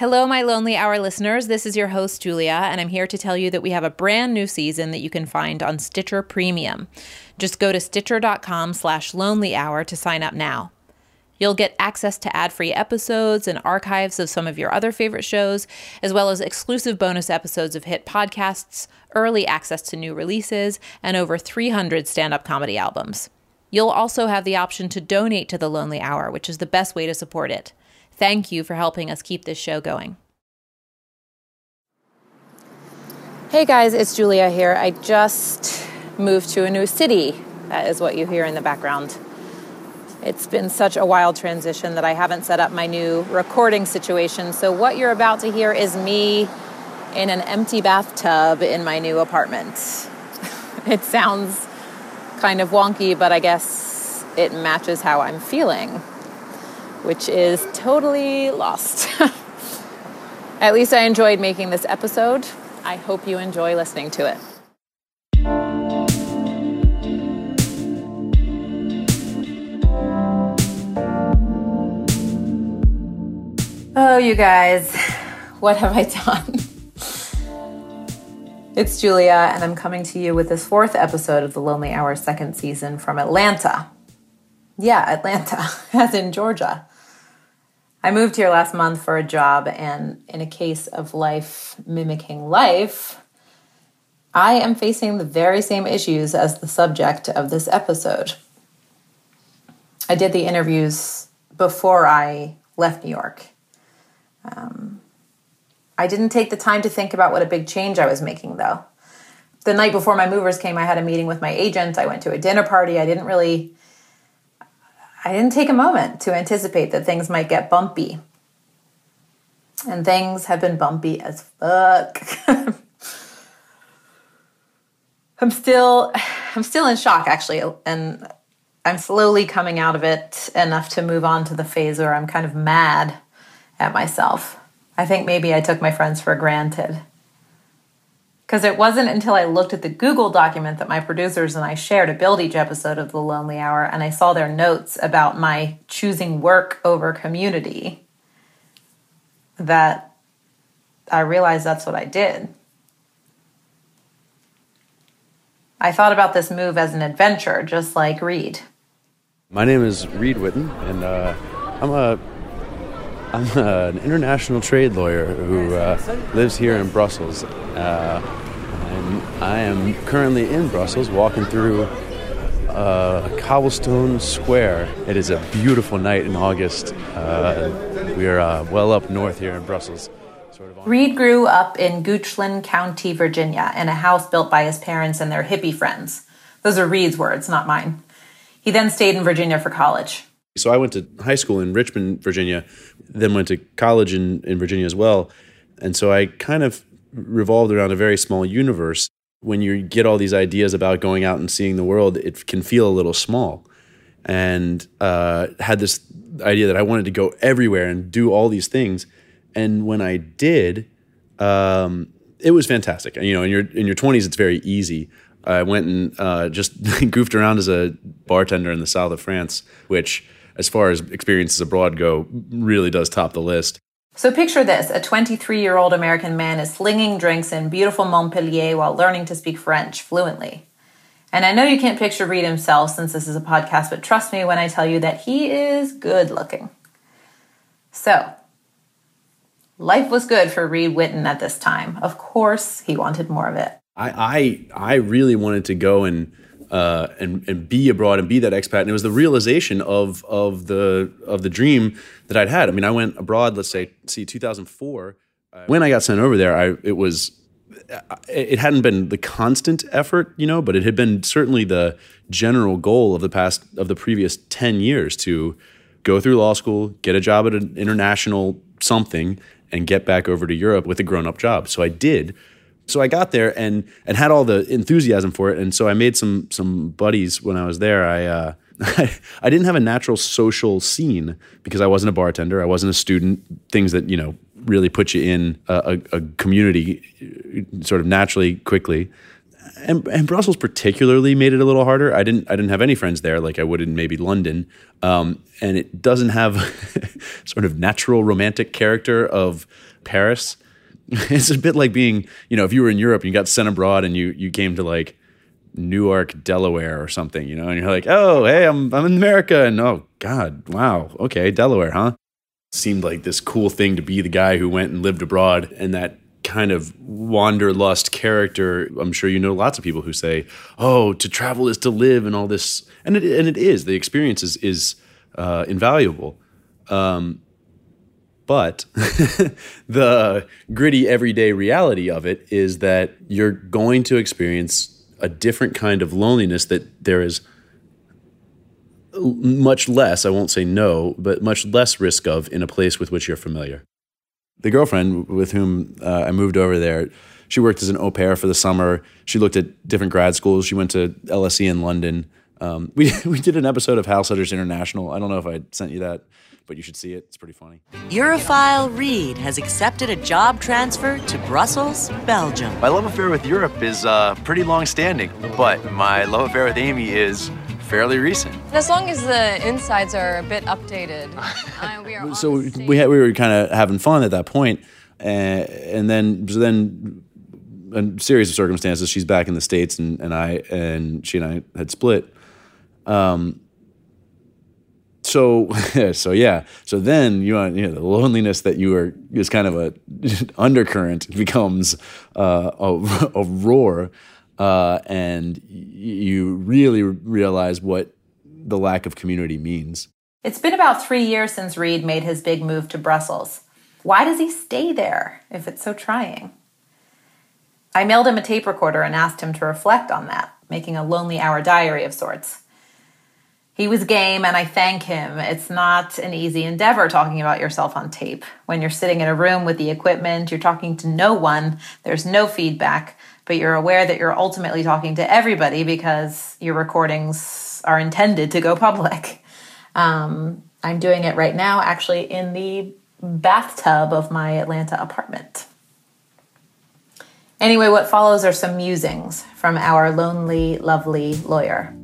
Hello, my Lonely Hour listeners. This is your host, Julia, and I'm here to tell you that we have a brand new season that you can find on Stitcher Premium. Just go to stitcher.com slash lonely hour to sign up now. You'll get access to ad free episodes and archives of some of your other favorite shows, as well as exclusive bonus episodes of hit podcasts, early access to new releases, and over 300 stand up comedy albums. You'll also have the option to donate to The Lonely Hour, which is the best way to support it. Thank you for helping us keep this show going. Hey guys, it's Julia here. I just moved to a new city. That is what you hear in the background. It's been such a wild transition that I haven't set up my new recording situation. So, what you're about to hear is me in an empty bathtub in my new apartment. it sounds kind of wonky, but I guess it matches how I'm feeling which is totally lost. At least I enjoyed making this episode. I hope you enjoy listening to it. Oh, you guys, what have I done? It's Julia, and I'm coming to you with this fourth episode of the Lonely Hour second season from Atlanta. Yeah, Atlanta, as in Georgia. I moved here last month for a job, and in a case of life mimicking life, I am facing the very same issues as the subject of this episode. I did the interviews before I left New York. Um, I didn't take the time to think about what a big change I was making, though. The night before my movers came, I had a meeting with my agent. I went to a dinner party. I didn't really I didn't take a moment to anticipate that things might get bumpy. And things have been bumpy as fuck. I'm still I'm still in shock actually and I'm slowly coming out of it enough to move on to the phase where I'm kind of mad at myself. I think maybe I took my friends for granted. Because it wasn't until I looked at the Google document that my producers and I shared to build each episode of The Lonely Hour and I saw their notes about my choosing work over community that I realized that's what I did. I thought about this move as an adventure, just like Reid. My name is Reid Whitten, and uh, I'm a I'm an international trade lawyer who uh, lives here in Brussels. Uh, and I am currently in Brussels walking through uh, cobblestone square. It is a beautiful night in August. Uh, we are uh, well up north here in Brussels. Reid grew up in Goochland County, Virginia, in a house built by his parents and their hippie friends. Those are Reid's words, not mine. He then stayed in Virginia for college. So I went to high school in Richmond, Virginia, then went to college in, in Virginia as well. And so I kind of revolved around a very small universe. When you get all these ideas about going out and seeing the world, it can feel a little small. And uh, had this idea that I wanted to go everywhere and do all these things. And when I did, um, it was fantastic. You know, in your in your twenties, it's very easy. I went and uh, just goofed around as a bartender in the south of France, which as far as experiences abroad go, really does top the list. So picture this a 23 year old American man is slinging drinks in beautiful Montpellier while learning to speak French fluently. And I know you can't picture Reid himself since this is a podcast, but trust me when I tell you that he is good looking. So, life was good for Reid Whitten at this time. Of course, he wanted more of it. I, I, I really wanted to go and uh, and and be abroad and be that expat. And it was the realization of of the of the dream that I'd had. I mean, I went abroad. Let's say, see, 2004. When I got sent over there, I it was it hadn't been the constant effort, you know, but it had been certainly the general goal of the past of the previous 10 years to go through law school, get a job at an international something and get back over to Europe with a grown-up job. So I did so I got there and and had all the enthusiasm for it, and so I made some some buddies when I was there. I uh, I didn't have a natural social scene because I wasn't a bartender, I wasn't a student. Things that you know really put you in a, a, a community uh, sort of naturally quickly. and, and Brussels particularly made it a little harder. I didn't I didn't have any friends there like I would in maybe London, um, and it doesn't have sort of natural romantic character of Paris. It's a bit like being you know if you were in Europe and you got sent abroad and you you came to like Newark, Delaware or something, you know, and you're like, oh hey, I'm I'm in America, and oh God, wow, okay, Delaware, huh? Seemed like this cool thing to be the guy who went and lived abroad, and that kind of wanderlust character. I'm sure you know lots of people who say, "Oh, to travel is to live," and all this, and it and it is. The experience is is uh, invaluable. Um, but the gritty everyday reality of it is that you're going to experience a different kind of loneliness that there is much less, I won't say no, but much less risk of in a place with which you're familiar the girlfriend with whom uh, I moved over there, she worked as an au pair for the summer. She looked at different grad schools. She went to LSE in London. Um, we we did an episode of House Hunters International. I don't know if I sent you that, but you should see it. It's pretty funny. Europhile Reid has accepted a job transfer to Brussels, Belgium. My love affair with Europe is uh, pretty long standing, but my love affair with Amy is fairly recent. As long as the insides are a bit updated. uh, we are so we had, we were kind of having fun at that point, and, and then so then a series of circumstances. She's back in the states, and, and I and she and I had split. Um. So so yeah. So then you you know the loneliness that you are is kind of a undercurrent becomes uh, a, a roar uh, and you really realize what the lack of community means. It's been about three years since Reid made his big move to Brussels. Why does he stay there if it's so trying? I mailed him a tape recorder and asked him to reflect on that, making a lonely hour diary of sorts. He was game, and I thank him. It's not an easy endeavor talking about yourself on tape. When you're sitting in a room with the equipment, you're talking to no one, there's no feedback but you're aware that you're ultimately talking to everybody because your recordings are intended to go public. Um, I'm doing it right now, actually, in the bathtub of my Atlanta apartment. Anyway, what follows are some musings from our lonely, lovely lawyer.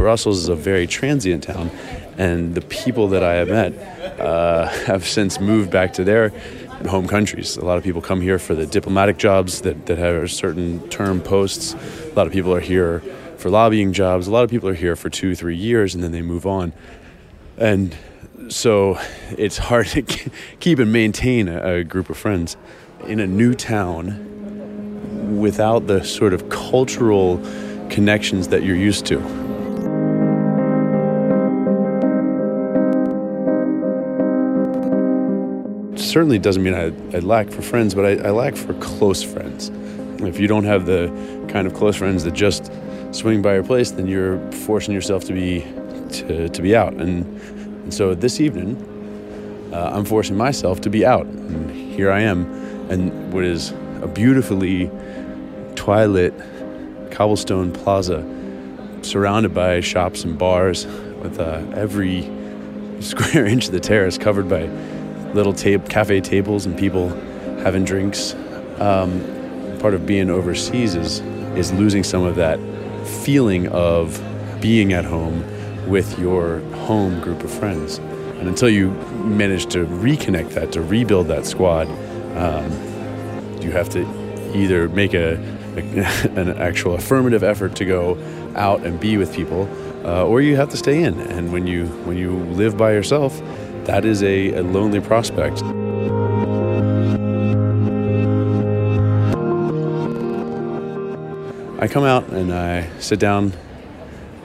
Brussels is a very transient town, and the people that I have met uh, have since moved back to their home countries. A lot of people come here for the diplomatic jobs that, that have certain term posts. A lot of people are here for lobbying jobs. A lot of people are here for two, three years, and then they move on. And so it's hard to keep and maintain a, a group of friends in a new town without the sort of cultural connections that you're used to. Certainly doesn't mean I, I lack for friends, but I, I lack for close friends. If you don't have the kind of close friends that just swing by your place, then you're forcing yourself to be to, to be out. And, and so this evening, uh, I'm forcing myself to be out, and here I am, and what is a beautifully twilight cobblestone plaza, surrounded by shops and bars, with uh, every square inch of the terrace covered by little tab- cafe tables and people having drinks. Um, part of being overseas is is losing some of that feeling of being at home with your home group of friends. And until you manage to reconnect that, to rebuild that squad, um, you have to either make a, a, an actual affirmative effort to go out and be with people, uh, or you have to stay in. And when you when you live by yourself, that is a, a lonely prospect. I come out and I sit down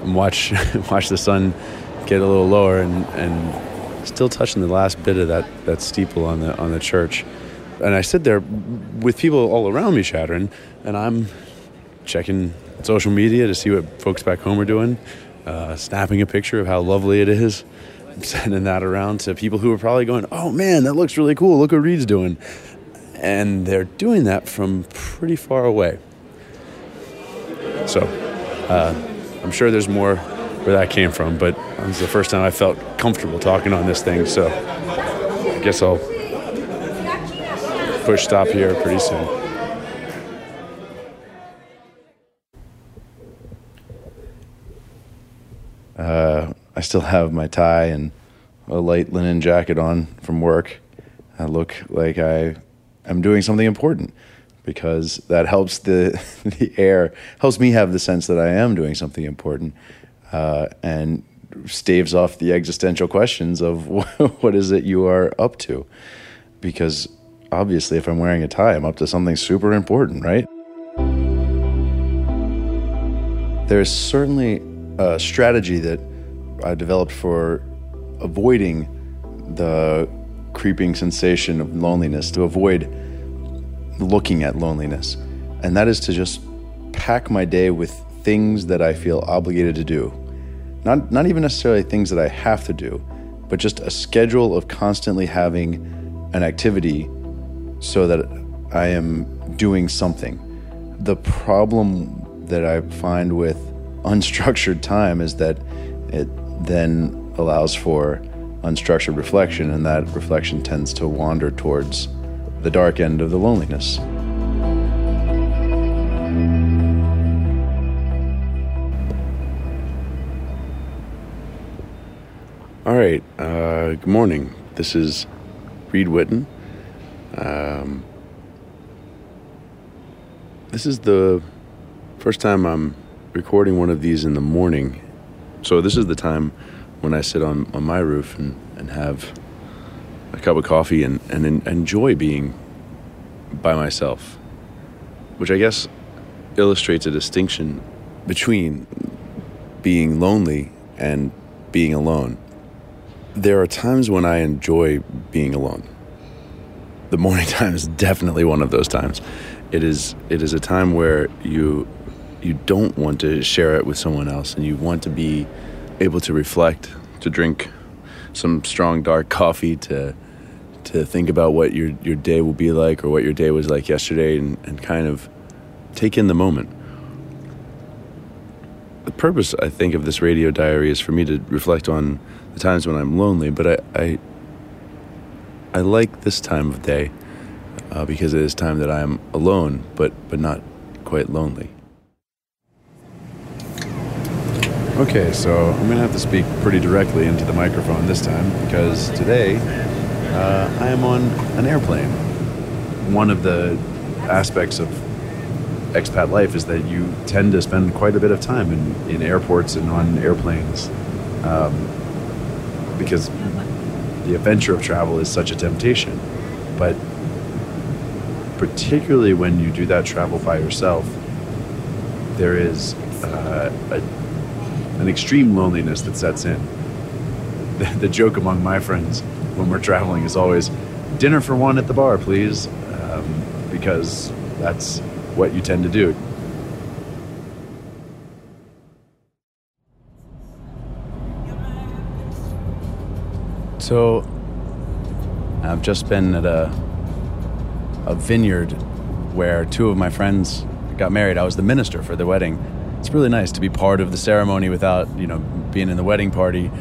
and watch watch the sun get a little lower and, and still touching the last bit of that, that steeple on the on the church. And I sit there with people all around me chattering, and I'm checking social media to see what folks back home are doing, uh, snapping a picture of how lovely it is, sending that around to people who are probably going, "Oh man, that looks really cool. Look what Reid's doing," and they're doing that from pretty far away. So uh, I'm sure there's more where that came from, but it was the first time I felt comfortable talking on this thing. So I guess I'll push stop here pretty soon. Uh, I still have my tie and a light linen jacket on from work. I look like I am doing something important because that helps the the air helps me have the sense that I am doing something important uh, and staves off the existential questions of what is it you are up to because obviously if I'm wearing a tie I'm up to something super important right there's certainly a strategy that I developed for avoiding the creeping sensation of loneliness to avoid looking at loneliness. And that is to just pack my day with things that I feel obligated to do. Not, not even necessarily things that I have to do, but just a schedule of constantly having an activity so that I am doing something. The problem that I find with unstructured time is that it then allows for unstructured reflection, and that reflection tends to wander towards the dark end of the loneliness. All right, uh, good morning. This is Reid Whitten. Um, this is the first time I'm recording one of these in the morning. So, this is the time when I sit on, on my roof and, and have a cup of coffee and, and enjoy being by myself, which I guess illustrates a distinction between being lonely and being alone. There are times when I enjoy being alone. The morning time is definitely one of those times. It is it is a time where you you don't want to share it with someone else and you want to be able to reflect, to drink some strong dark coffee to to think about what your, your day will be like or what your day was like yesterday and, and kind of take in the moment. The purpose, I think, of this radio diary is for me to reflect on the times when I'm lonely, but I, I, I like this time of day uh, because it is time that I'm alone, but, but not quite lonely. Okay, so I'm going to have to speak pretty directly into the microphone this time because today uh, I am on an airplane. One of the aspects of expat life is that you tend to spend quite a bit of time in, in airports and on airplanes um, because the adventure of travel is such a temptation. But particularly when you do that travel by yourself, there is uh, a, an extreme loneliness that sets in. The, the joke among my friends when we're traveling is always dinner for one at the bar, please, um, because that's what you tend to do. So, I've just been at a a vineyard where two of my friends got married. I was the minister for the wedding. It's really nice to be part of the ceremony without, you know, being in the wedding party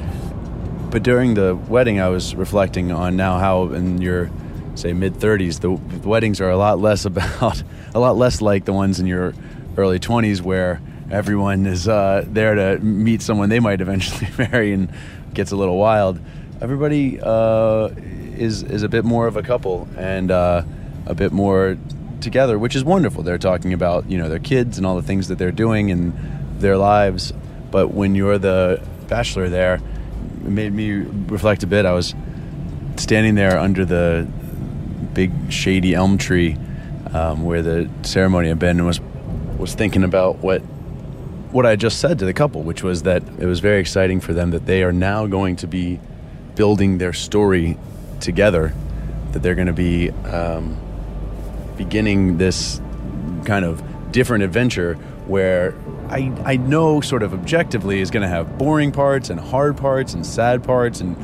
but during the wedding, I was reflecting on now how in your say mid 30s, the, weddings are a lot less about a lot less like the ones in your early 20s where everyone is uh, there to meet someone they might eventually marry and gets a little wild. Everybody uh, is is a bit more of a couple and uh, a bit more together, which is wonderful. They're talking about you know their kids and all the things that they're doing and their lives. But when you're the bachelor there, it made me reflect a bit. I was standing there under the big shady elm tree um, where the ceremony had been and was was thinking about what what I just said to the couple, which was that it was very exciting for them that they are now going to be building their story together, that they're going to be um, beginning this kind of different adventure where I, I know sort of objectively is going to have boring parts and hard parts and sad parts and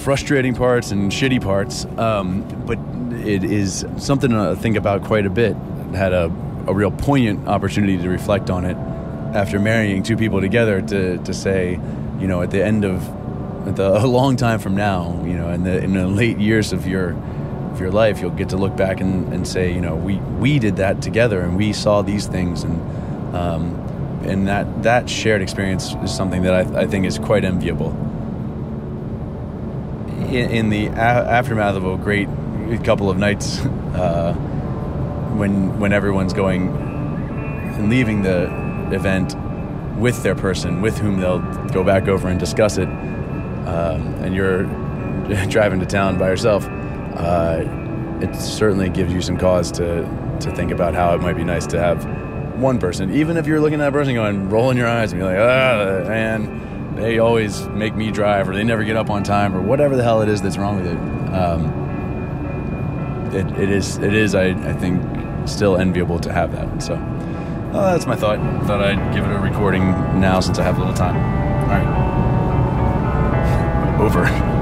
frustrating parts and shitty parts. Um, but it is something to think about quite a bit. Had a a real poignant opportunity to reflect on it after marrying two people together to to say, you know, at the end of the, a long time from now, you know, in the in the late years of your of your life, you'll get to look back and, and say, you know, we we did that together and we saw these things and um, and that that shared experience is something that I, I think is quite enviable. In, in the a- aftermath of a great couple of nights, uh, when when everyone's going and leaving the event with their person with whom they'll go back over and discuss it, um, and you're driving to town by yourself, uh, it certainly gives you some cause to to think about how it might be nice to have one person, even if you're looking at that person going, rolling your eyes and be like, ah, man, they always make me drive, or they never get up on time, or whatever the hell it is that's wrong with it. Um, it, it is, it is, I, I think, still enviable to have that. So, uh, that's my thought. Thought I'd give it a recording now since I have a little time. All right, over.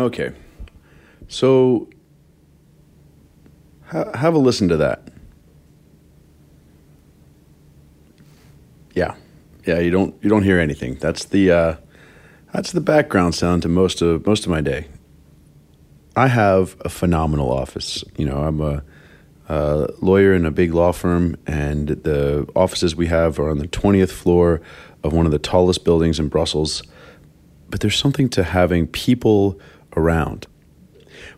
Okay. So ha- have a listen to that. Yeah. Yeah, you don't you don't hear anything. That's the uh, that's the background sound to most of most of my day. I have a phenomenal office. You know, I'm a, a lawyer in a big law firm, and the offices we have are on the 20th floor of one of the tallest buildings in Brussels. But there's something to having people around.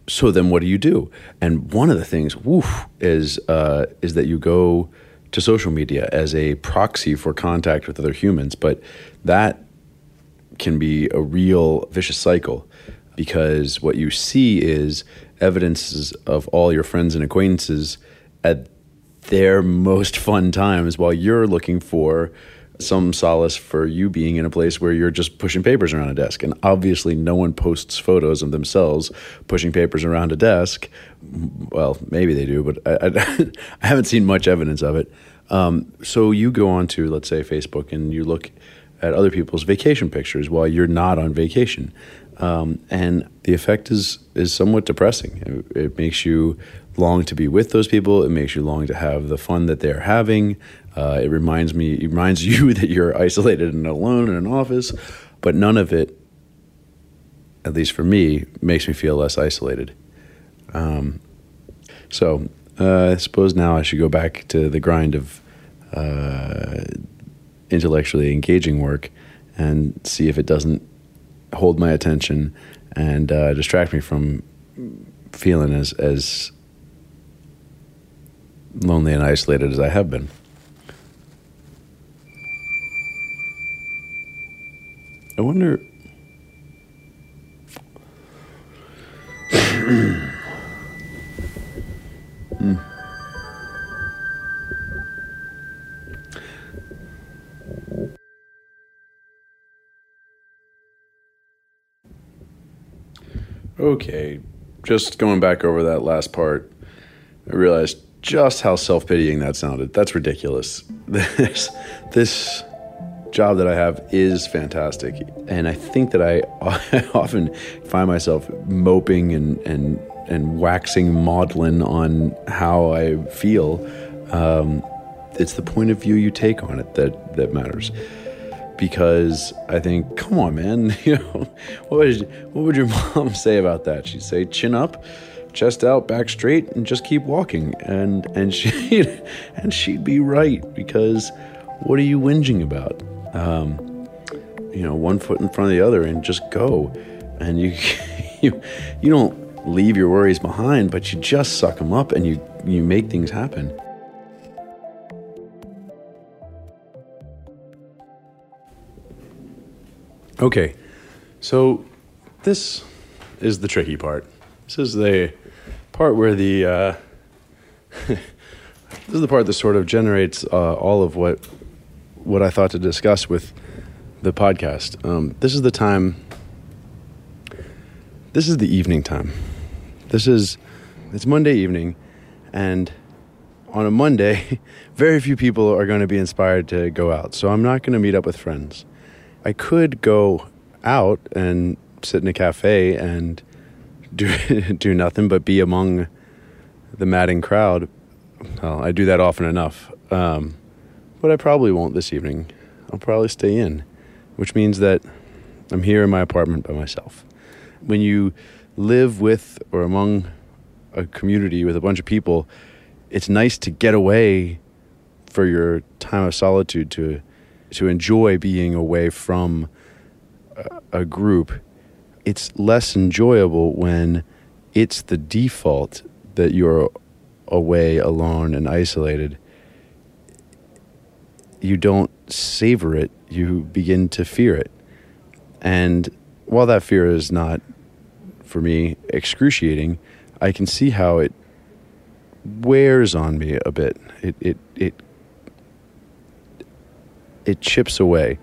So then, what do you do? And one of the things, woof, is uh, is that you go to social media as a proxy for contact with other humans. But that can be a real vicious cycle because what you see is evidences of all your friends and acquaintances at their most fun times while you're looking for some solace for you being in a place where you're just pushing papers around a desk. And obviously, no one posts photos of themselves pushing papers around a desk. Well, maybe they do, but I, I, I haven't seen much evidence of it. Um, so you go on to, let's say, Facebook and you look at other people's vacation pictures while you're not on vacation. Um, and the effect is is somewhat depressing. It, it, makes you long to be with those people. It makes you long to have the fun that they're having. Uh, it reminds me, it reminds you that you're isolated and alone in an office. But none of it, at least for me, makes me feel less isolated. Um, so uh, I suppose now I should go back to the grind of uh, intellectually engaging work and see if it doesn't hold my attention and uh, distract me from feeling as as lonely and isolated as I have been. I wonder. hmm. Okay, just going back over that last part, I realized just how self pitying that sounded. That's ridiculous. This, this job that I have is fantastic. And I think that I, often find myself moping and, and, and waxing maudlin on how I feel. Um, it's the point of view you take on it that, that matters because I think, come on, man, you know, what would, what would your mom say about that? She'd say, chin up, chest out, back straight, and just keep walking. And and she and she'd be right because what are you whinging about? Um, you know, one foot in front of the other, and just go. And you you you don't leave your worries behind, but you just suck them up, and you you make things happen. Okay, so this is the tricky part. This is the part where the uh, this is the part that sort of generates uh, all of what what I thought to discuss with the podcast. Um, this is the time. This is the evening time. This is it's Monday evening, and on a Monday, very few people are going to be inspired to go out. So I'm not going to meet up with friends. I could go out and sit in a cafe and do do nothing but be among the madding crowd. Well, I do that often enough, um, but I probably won't this evening. I'll probably stay in, which means that I'm here in my apartment by myself. When you live with or among a community with a bunch of people, it's nice to get away for your time of solitude to to enjoy being away from a, a group. It's less enjoyable when it's the default that you're away alone and isolated. You don't savor it, you begin to fear it. And while that fear is not, for me, excruciating, I can see how it wears on me a bit. It it it it chips away,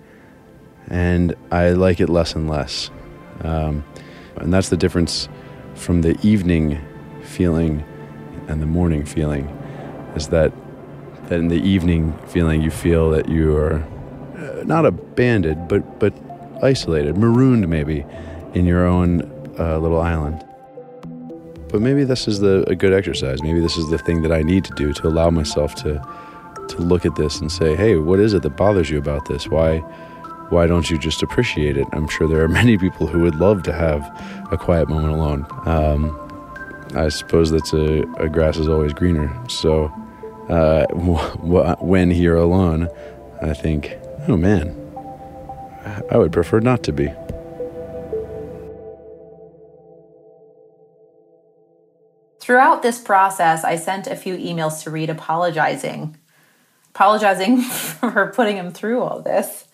and I like it less and less. Um, and that's the difference from the evening feeling and the morning feeling. Is that that in the evening feeling you feel that you are uh, not abandoned, but but isolated, marooned maybe in your own uh, little island. But maybe this is the a good exercise. Maybe this is the thing that I need to do to allow myself to to look at this and say, "Hey, what is it that bothers you about this? Why why don't you just appreciate it?" I'm sure there are many people who would love to have a quiet moment alone. Um, I suppose that's a, a, grass is always greener. So uh, w- when here alone, I think, oh man, I would prefer not to be. Throughout this process, I sent a few emails to Reid apologizing, apologizing for putting him through all this.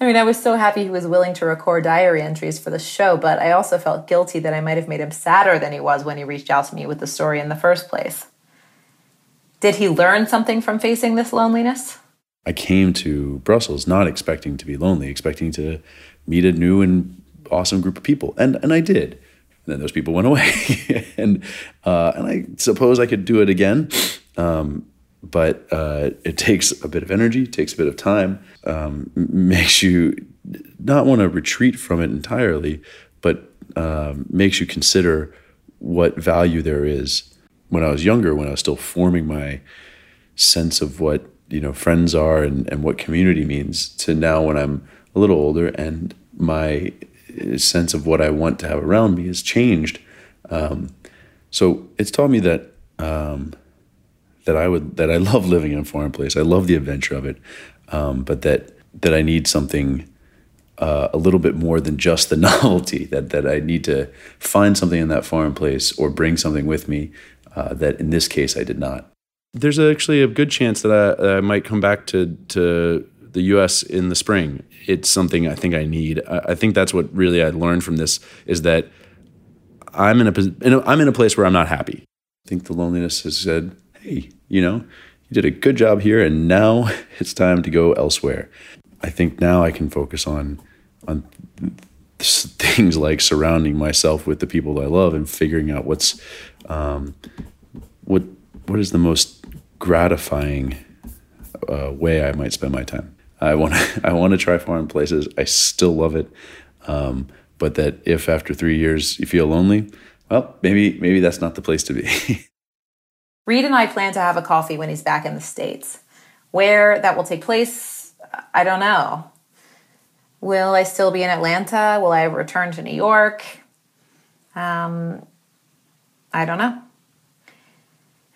I mean, I was so happy he was willing to record diary entries for the show, but I also felt guilty that I might have made him sadder than he was when he reached out to me with the story in the first place. Did he learn something from facing this loneliness? I came to Brussels not expecting to be lonely, expecting to meet a new and awesome group of people, and and I did. And then those people went away, and uh, and I suppose I could do it again, um, but uh, it takes a bit of energy, takes a bit of time, um, makes you not want to retreat from it entirely, but um, makes you consider what value there is. When I was younger, when I was still forming my sense of what you know friends are and, and what community means, to now when I'm a little older and my sense of what I want to have around me has changed. Um, so it's taught me that um, that I would that I love living in a foreign place. I love the adventure of it, um, but that that I need something uh, a little bit more than just the novelty. That that I need to find something in that foreign place or bring something with me uh, that in this case I did not. There's actually a good chance that I, I might come back to to the U.S. in the spring. It's something I think I need. I, I think that's what really I learned from this is that I'm in a, in a I'm in a place where I'm not happy. I think the loneliness has said, "Hey, you know, you did a good job here, and now it's time to go elsewhere." I think now I can focus on on things like surrounding myself with the people that I love and figuring out what's um, what what is the most gratifying uh, way I might spend my time. I want to I want to try foreign places. I still love it, um, but that if after three years you feel lonely, well, maybe maybe that's not the place to be. Reid and I plan to have a coffee when he's back in the states. Where that will take place, I don't know. Will I still be in Atlanta? Will I return to New York? Um, I don't know.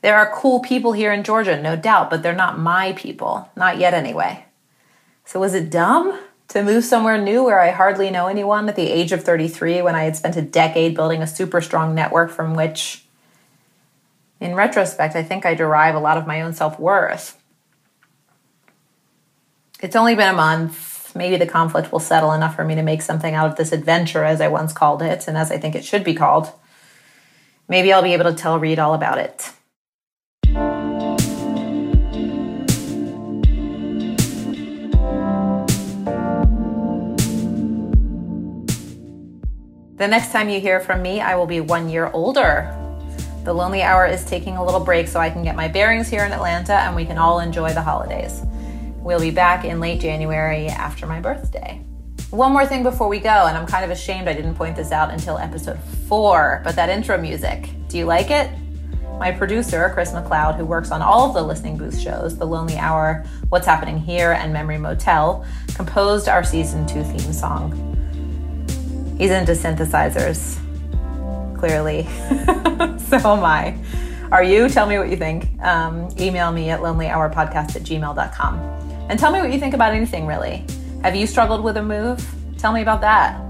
There are cool people here in Georgia, no doubt, but they're not my people. Not yet, anyway. So was it dumb to move somewhere new where I hardly know anyone at the age of 33 when I had spent a decade building a super strong network from which, in retrospect, I think I derive a lot of my own self worth? It's only been a month. Maybe the conflict will settle enough for me to make something out of this adventure, as I once called it, and as I think it should be called. Maybe I'll be able to tell Reid all about it. The next time you hear from me, I will be one year older. The Lonely Hour is taking a little break so I can get my bearings here in Atlanta and we can all enjoy the holidays. We'll be back in late January after my birthday. One more thing before we go, and I'm kind of ashamed I didn't point this out until episode four, but that intro music, do you like it? My producer, Chris McLeod, who works on all of the listening booth shows, The Lonely Hour, What's Happening Here, and Memory Motel, composed our season two theme song. He's into synthesizers, clearly. so am I. Are you? Tell me what you think. Um, email me at lonelyhourpodcast at gmail.com. And tell me what you think about anything, really. Have you struggled with a move? Tell me about that.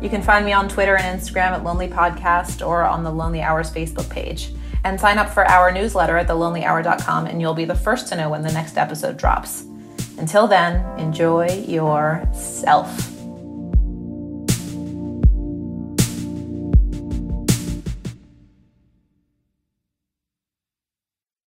You can find me on Twitter and Instagram at Lonely Podcast or on the Lonely Hours Facebook page. And sign up for our newsletter at thelonelyhour.com and you'll be the first to know when the next episode drops. Until then, enjoy yourself.